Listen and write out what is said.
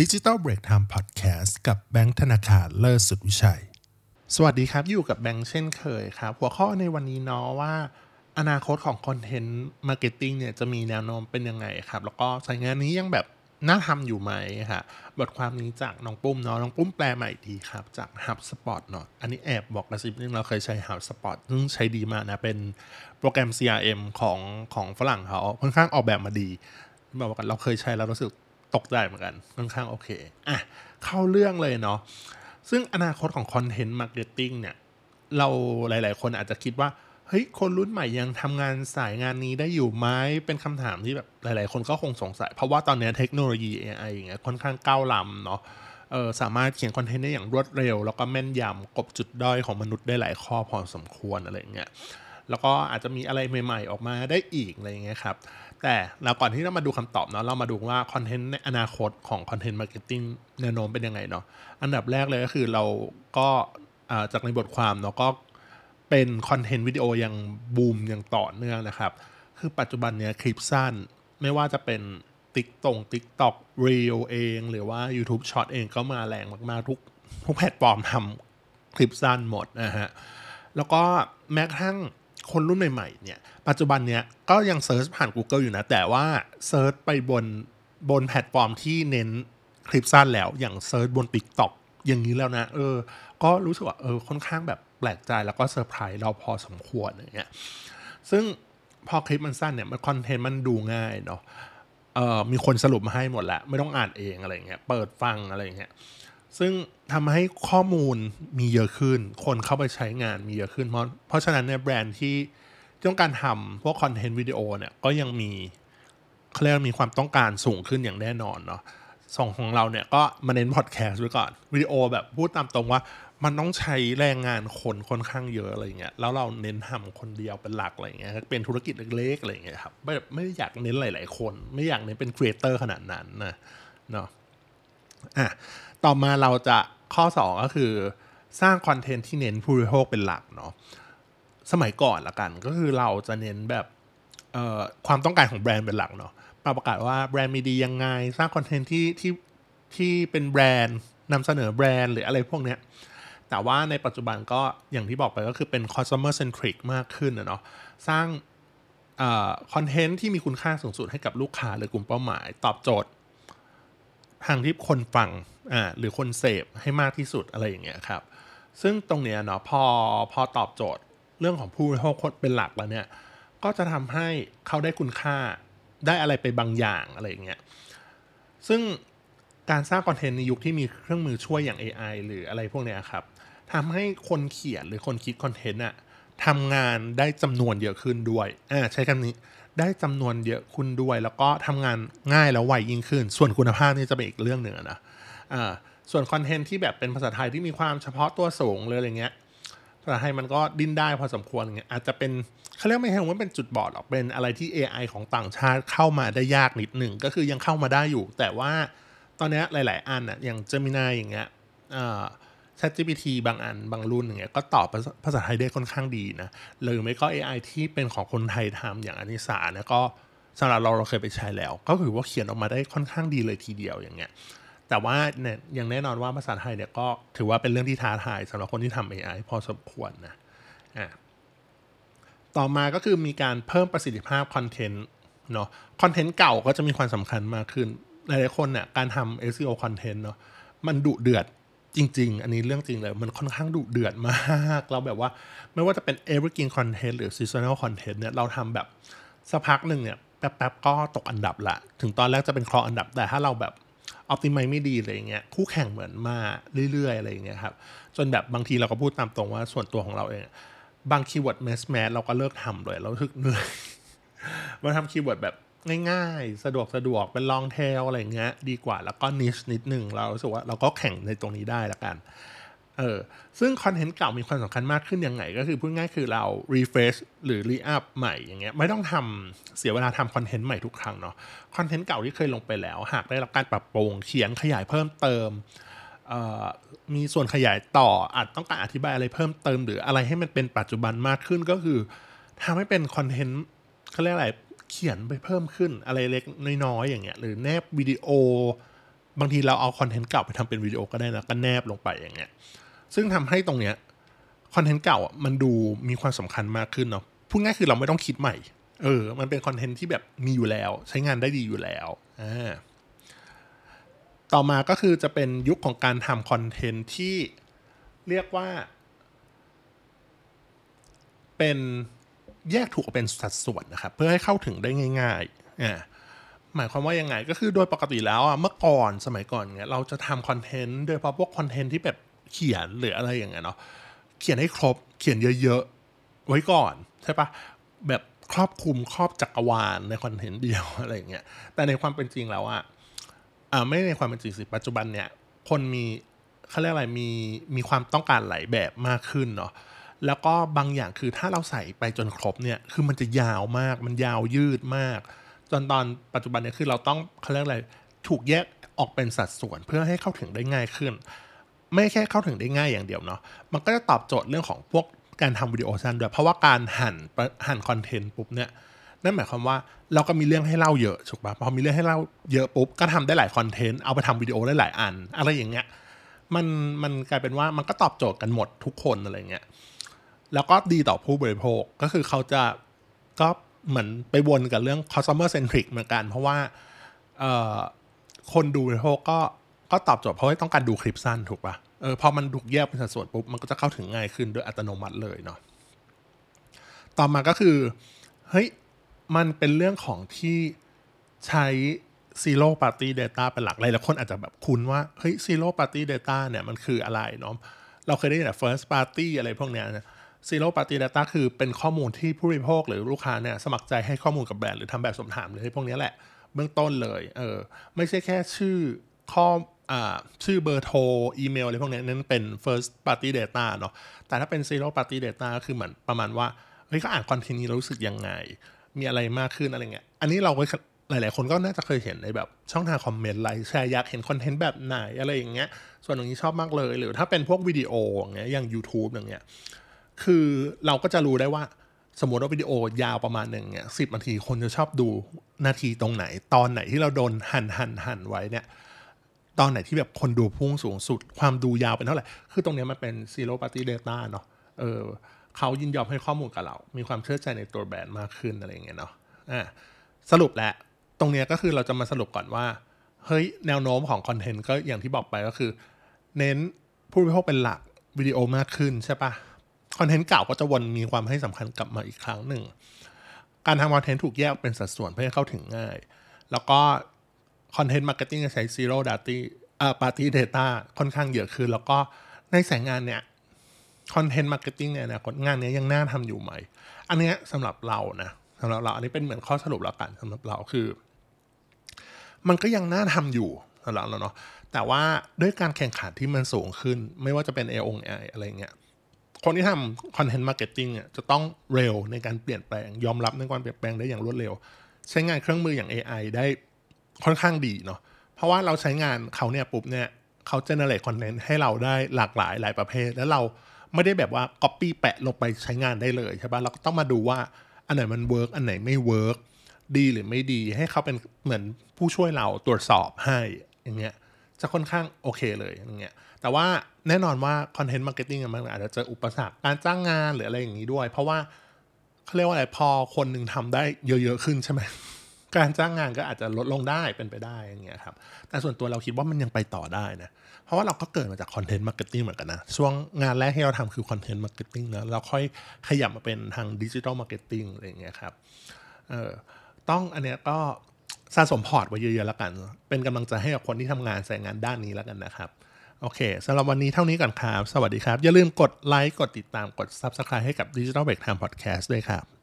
ดิจิ t a ลเบรกไทม์พอดแคสต์กับแบงค์ธนาคารเลิศสุดวิชัย สวัสดีครับอยู่กับแบงค์เช่นเคยครับ หัวข้อในวันนี้เนาะว่า อนาคตของ content marketing เนี่ยจะมีแนวโน้มเป็นยังไงครับ แล้วก็สายงานนี้ยังแบบน่าทำอยู่ไหมค่ะบทความนี้จากน้องปุ้มเนาะน้องปุ้มแปลมาอีกทีครับ จาก HubSpot เนาะอันนี้แอบบอกกระซิบนึงเราเคยใช้ HubSpot ซึ่งใช้ดีมากนะ เป็นโปรแกรม CRM ของของฝรั่งเขาค่อนข้างออกแบบมาดีบอกกันเราเคยใช้แล้วรู้สึก ตกใจเหมือนกันค่อนข้างโอเคอะเข้าเรื่องเลยเนาะซึ่งอนาคตของ content marketing เนี่ย เราหลาย ๆ คนอาจจะคิดว่า เฮ้ย คนรุ่นใหม่ยังทำงานสายงานนี้ได้อยู่ไหมเป็นคำถามที่แบบหลาย ๆ คนก็คงสงสัย เพราะว่าตอนนี้เทคโนโลยี AI อย่างเงี้ยค่อนข้างก้าวล้ำเนาะเออสามารถเขียน content ได้อย่างรวดเร็ว แล้วก็แม่นยำกลบจุดด้อยของมนุษย์ได้หลายข้อพอสมควรอะไรเงี้ยแล้วก็อาจจะมีอะไรใหม่ ๆ ออกมาได้อีกอะไรเงี้ยครับ แต่เราก่อนที่เรามาดูคำตอบเนาะเรามาดูว่า content ในอนาคตของ content marketing แนวโน้มเป็นยังไงเนาะอันดับแรกเลยก็คือเราก็จากในบทความเนาะก็เป็น content วิดีโอยังบูมอย่างต่อเนื่องนะครับ คือปัจจุบันเนี้ยคลิปสั้นไม่ว่าจะเป็นติ๊กตง TikTok Reels เอง หรือว่า YouTube Shorts เองก็มาแรงมาก ๆ ทุกทุกแพลตฟอร์มททำคลิปสั้นหมดนะฮะ แล้วก็แม้กระทั่ง คนรุ่นใหม่ๆเนี่ยปัจจุบันเนี้ยก็ยัง search ผ่าน Google อยู่นะ แต่ว่า search ไปบนบนแพลตฟอร์มที่เน้นคลิปสั้นแล้วอย่าง search บน TikTok อย่างนี้แล้วนะ เออ ก็รู้สึกว่าเออค่อนข้างแบบแปลกใจแล้วก็เซอร์ไพรส์เราพอสมควรอย่างเงี้ยซึ่งพอคลิปมันสั้นเนี่ยมันคอนเทนต์มันดูง่ายเนาะเอ่อมีคนสรุปมาให้หมดแล้ว ไม่ต้องอ่านเองอะไรเงี้ยเปิดฟังอะไรเงี้ย ซึ่งทำให้ข้อมูลมีเยอะขึ้น คนเข้าไปใช้งานมีเยอะขึ้น เพราะเพราะฉะนั้นเนี่ยแบรนด์ที่ต้องการทำพวกคอนเทนต์วิดีโอเนี่ยก็ยังมีเขาเรียกมีความต้องการสูงขึ้นอย่างแน่นอนเนาะช่องของเราเนี่ยก็มาเน้นพอดแคสต์ไว้ก่อนวิดีโอแบบพูดตามตรงว่ามันต้องใช้แรงงานคนค่อนข้างเยอะอะไรเงี้ยแล้วเราเน้นทำคนเดียวเป็นหลักอะไรเงี้ยเป็นธุรกิจเล็กๆอะไรเงี้ยครับไม่ไม่อยากเน้นหลาย ๆ คน ไม่อยากเน้นเป็นครีเอเตอร์ขนาดนั้นนะเนาะอะ ต่อมาเราจะข้อ 2 ก็คือสร้างคอนเทนต์ที่เน้นผู้บริโภคเป็นหลักเนาะสมัยก่อนละกันก็คือเราจะเน้นแบบความต้องการของแบรนด์เป็นหลักเนาะประกาศว่าแบรนด์มีดียังไง สร้างคอนเทนต์ที่ที่ที่เป็นแบรนด์นำเสนอแบรนด์หรืออะไรพวกเนี้ยแต่ว่าในปัจจุบันก็อย่างที่บอกไปก็คือเป็น customer centric มากขึ้นนะเนาะสร้างคอนเทนต์ที่มีคุณค่าสูงสุดให้กับลูกค้าหรือกลุ่มเป้าหมาย ตอบโจทย์ ทางที่คนฟังอ่าหรือคนเสพให้มากที่สุดอะไรอย่างเงี้ยครับ ซึ่งตรงเนี้ยเนาะพอพอตอบโจทย์เรื่องของผู้บริโภคเป็นหลักแล้วเนี่ยก็จะทำให้เขาได้คุณค่าได้อะไรไปบางอย่างอะไรอย่างเงี้ยซึ่งการสร้างคอนเทนต์ในยุคที่มีเครื่องมือช่วยอย่าง AI หรืออะไรพวกเนี้ยครับทำให้คนเขียนหรือคนคิดคอนเทนต์อะทำงานได้จำนวนเยอะขึ้นด้วยอ่าใช้คำนี้ ได้จำนวนเยอะขึ้นด้วย แล้วก็ทำงานง่ายแล้วไวยิ่งขึ้น ส่วนคุณภาพนี่จะเป็นอีกเรื่องหนึ่งนะอ่าส่วนคอนเทนต์ที่แบบเป็นภาษาไทยที่มีความเฉพาะตัวสูงเลยอะไรเงี้ยภาษาไทยมันก็ดิ้นได้พอสมควรเงี้ยอาจจะเป็นเขาเรียกไม่ใช่ว่าเป็นจุดบอดหรอกเป็นอะไรที่ AI ของต่างชาติเข้ามาได้ยากนิดหนึ่งก็คือยังเข้ามาได้อยู่ แต่ว่าตอนนี้หลาย ๆ อันอะอย่าง Gemini อย่างเงี้ยอ่า ChatGPT บางอันบางรุ่นอย่างเงี้ยก็ตอบภาษาไทยได้ค่อนข้างดีนะหรือไม่ก็ AI ที่เป็นของคนไทยทำอย่างอนิสาเนี่ยก็สำหรับเราเราเคยไปใช้แล้ว ก็คือว่าเขียนออกมาได้ค่อนข้างดีเลยทีเดียวอย่างเงี้ยแต่ว่าเนี่ยย่างแน่นอนว่าภาษาไทยเนี่ยก็ถือว่าเป็นเรื่องที่ท้าทายสำหรับคนที่ทำ AI พอสมควรนะอะต่อมาก็คือมีการเพิ่มประสิทธิภาพคอนเทนต์เนาะคอนเทนต์เก่าก็จะมีความสำคัญมากขึ้น หลายๆคนเนี่ยการทำ SEO คอนเทนต์เนาะมันดุเดือด จริง ๆ อันนี้เรื่องจริงเลย มันค่อนข้างดุเดือดมาก เราแบบว่าไม่ว่าจะเป็น evergreen content หรือ seasonal content เนี่ยเราทำแบบสักพักหนึ่งเนี่ยแป๊บๆก็ตกอันดับละ ถึงตอนแรกจะเป็นครองอันดับ แต่ถ้าเราแบบ optimize ไม่ดีอะไรเงี้ยคู่แข่งเหมือนมาเรื่อย ๆ อะไรเงี้ยครับ จนแบบบางทีเราก็พูดตามตรงว่าส่วนตัวของเราเอง บางคีย์เวิร์ด mass mass เราก็เลิกทำเลย เรารู้สึกเหนื่อยมาทำคีย์เวิร์ดแบบ ง่ายๆ สะดวกสะดวกเป็น long tail อะไรเงี้ยดีกว่าแล้วก็ niche นิดหนึ่งเรารู้สึกว่าเราก็แข่งในตรงนี้ได้ละกันเออซึ่งคอนเทนต์เก่ามีความสำคัญมากขึ้นยังไง ก็คือพูดง่ายคือเรา refresh หรือ re up ใหม่อย่างเงี้ยไม่ต้องทำเสียเวลาทำคอนเทนต์ใหม่ทุกครั้งเนาะคอนเทนต์เก่าที่เคยลงไปแล้ว หากได้รับการปรับปรุงเขียนขยายเพิ่มเติมมีส่วนขยายต่ออาจต้องการอธิบายอะไรเพิ่มเติม หรืออะไรให้มันเป็นปัจจุบันมากขึ้นก็คือทำให้เป็นคอนเทนต์เขาเรียกอะไร เขียนไปเพิ่มขึ้นอะไรเล็กน้อยๆอย่างเงี้ยหรือแนบวิดีโอบางทีเราเอาคอนเทนต์เก่าไปทำเป็นวิดีโอก็ได้นะก็แนบลงไปอย่างเงี้ยซึ่งทำให้ตรงเนี้ยคอนเทนต์เก่าอะมันดูมีความสำคัญมากขึ้นเนาะพูดง่ายคือเราไม่ต้องคิดใหม่ เออ มันเป็นคอนเทนต์ที่แบบมีอยู่แล้ว ใช้งานได้ดีอยู่แล้วอ่าต่อมาก็คือจะเป็นยุคของการทำคอนเทนต์ที่เรียกว่า เป็น แยกถูกออกเป็นสัดส่วนนะครับ เพื่อให้เข้าถึงได้ง่ายๆอ่าหมายความว่ายังไงก็คือโดยปกติแล้วอะเมื่อก่อนสมัยก่อนเนี่ยเราจะทำคอนเทนต์โดยเฉพาะพวกคอนเทนต์ที่แบบเขียนหรืออะไรอย่างเงี้ยเนาะเขียนให้ครบเขียนเยอะๆ ไว้ก่อนใช่ปะแบบครอบคลุมครอบจักรวาลในคอนเทนต์เดียวอะไรอย่างเงี้ยแต่ในความเป็นจริงแล้วอะอ่าไม่ในความเป็นจริงสิปัจจุบันเนี่ยคนมีเขาเรียกอะไรมีมีความต้องการหลายแบบมากขึ้นเนาะ แล้วก็บางอย่างคือถ้าเราใส่ไปจนครบเนี่ยคือมันจะยาวมาก มันยาวยืดมาก จนตอนปัจจุบันเนี่ยคือเราต้องเขาเรียกอะไรถูกแยกออกเป็นสัดส่วนเพื่อให้เข้าถึงได้ง่ายขึ้น ไม่แค่เข้าถึงได้ง่ายอย่างเดียวเนาะมันก็จะตอบโจทย์เรื่องของพวกการทำวิดีโอสั้นด้วยเพราะว่าการหั่นหั่นคอนเทนต์ปุ๊บเนี่ยนั่นหมายความว่าเราก็มีเรื่องให้เล่าเยอะถูกปะพอมีเรื่องให้เล่าเยอะปุ๊บก็ทำได้หลายคอนเทนต์เอาไปทำวิดีโอได้หลายอัน อะไรอย่างเงี้ยมันมันกลายเป็นว่ามันก็ตอบโจทย์กันหมดทุกคนอะไรเงี้ย แล้วก็ดีต่อผู้บริโภคก็คือเขาจะก็เหมือนไปวนกับเรื่อง customer centric เหมือนกัน เพราะว่าคนดูบริโภคก็ก็ตอบโจทย์เพราะว่าต้องการดูคลิปสั้นถูกปะเออพอมันถูกแยกเป็นสัดส่วนปุ๊บมันก็จะเข้าถึงง่ายขึ้นโดยอัตโนมัติเลยเนาะต่อมาก็คือเฮ้ยมันเป็นเรื่องของที่ใช้ zero party data เป็นหลักหลายๆคนอาจจะแบบคุ้นว่า เฮ้ย zero party data เนี่ยมันคืออะไรเนาะเราเคยได้ยินแต่ first party อะไรพวกเนี้ยนะ zero party data คือเป็นข้อมูลที่ผู้บริโภคหรือลูกค้าเนี่ยสมัครใจให้ข้อมูลกับแบรนด์หรือทำแบบสมถามเลยพวกนี้แหละ เบื้องต้นเลยเออไม่ใช่แค่ชื่อข้ออ่าชื่อเบอร์โทร อีเมลอะไรพวกนี้นั่นเป็น first party data เนาะแต่ถ้าเป็น zero party data ก็คือเหมือนประมาณว่าเฮ้ยก็อ่านคอนเทนต์นี้รู้สึกยังไง มีอะไรมากขึ้นอะไรเงี้ยอันนี้เราก็หลาย ๆ คนก็น่าจะเคยเห็นในแบบช่องทางคอมเมนต์ไลค์แชร์อยากเห็นคอนเทนต์แบบไหนอะไรอย่างเงี้ยส่วนตรงนี้ชอบมากเลย หรือถ้าเป็นพวกวิดีโออย่างเงี้ยอย่าง YouTube อย่างเงี้ย คือเราก็จะรู้ได้ว่าสมมติว่าวิดีโอยาวประมาณหนึ่งเนี่ยสิบนาทีคนจะชอบดูนาทีตรงไหน ตอนไหนที่เราโดนหันหันหันไว้เนี่ยตอนไหนที่แบบคนดูพุ่งสูงสุด ความดูยาวเป็นเท่าไหร่ คือตรงนี้มันเป็น zero party data เนาะเออเขายินยอมให้ข้อมูลกับเรา มีความเชื่อใจในตัวแบรนด์มากขึ้นอะไรเงี้ยเนาะอ่าสรุปแหล้วตรงนี้ก็คือเราจะมาสรุปก่อนว่า เฮ้ย แนวโน้มของคอนเทนต์ก็อย่างที่บอกไปก็คือ เน้นผู้บริโภคเป็นหลักวิดีโอมากขึ้นใช่ปะ คอนเทนต์เก่าก็จะวนมีความให้สำคัญกลับมาอีกครั้งหนึ่ง การทำคอนเทนต์ถูกแยกเป็นสัดส่วนเพื่อให้เข้าถึงง่าย แล้วก็คอนเทนต์มาร์เก็ตติ้งใช้ zero data อ่า party data ค่อนข้างเยอะขึ้น แล้วก็ในสายงานเนี่ยคอนเทนต์มาร์เก็ตติ้งเนี่ยนะงานนี้ยังน่าทำอยู่ไหม อันนี้สำหรับเรานะสำหรับเราอันนี้เป็นเหมือนข้อสรุปแล้วกันสำหรับเราคือ มันก็ยังน่าทำอยู่สำหรับเราเนาะแต่ว่าด้วยการแข่งขันที่มันสูงขึ้น ไม่ว่าจะเป็น AI อะไรเงี้ย คนที่ทำคอนเทนต์มาร์เก็ตติ้งเนี่ยจะต้องเร็วในการเปลี่ยนแปลง ยอมรับในการเปลี่ยนแปลงได้อย่างรวดเร็ว ใช้งานเครื่องมืออย่าง AI ได้ค่อนข้างดีเนาะเพราะว่าเราใช้งานเขาเนี่ยปุ๊บเนี่ยเขา generate คอนเทนต์ให้เราได้หลากหลายหลายประเภท แล้วเราไม่ได้แบบว่า Copy แปะลงไปใช้งานได้เลยใช่ป่ะเราก็ต้องมาดูว่าอันไหนมันเวิร์กอันไหนไม่เวิร์กดีหรือไม่ดีให้เขาเป็นเหมือนผู้ช่วยเราตรวจสอบให้อย่างเงี้ย จะค่อนข้างโอเคเลยอย่างเงี้ยแต่ว่าแน่นอนว่าคอนเทนต์มาร์เก็ตติ้งมันอาจจะเจออุปสรรคการจ้างงานหรืออะไรอย่างนี้ด้วย เพราะว่าเขาเรียกว่าอะไรพอคนหนึ่งทำได้เยอะๆขึ้นใช่ไหมการจ้างงานก็อาจจะลดลงได้เป็นไปได้อย่างเงี้ยครับแต่ส่วนตัวเราคิดว่ามันยังไปต่อได้นะเพราะว่าเราก็เกิดมาจากคอนเทนต์มาร์เก็ตติ้งเหมือนกันนะช่วงงานแรกที่เราทำคือคอนเทนต์มาร์เก็ตติ้งนะเราค่อยขยับมาเป็นทางดิจิทัลมาร์เก็ตติ้งอะไรอย่างเงี้ยครับเออต้องอันเนี้ยก็ สะสมพอร์ตไว้เยอะๆแล้วกัน เป็นกำลังใจให้กับคนที่ทำงานใส่งานด้านนี้แล้วกันนะครับ โอเคสำหรับวันนี้เท่านี้ก่อนครับ สวัสดีครับ อย่าลืมกดไลค์ กดติดตาม กด Subscribe ให้กับ Digital Break Time Podcast ด้วยครับ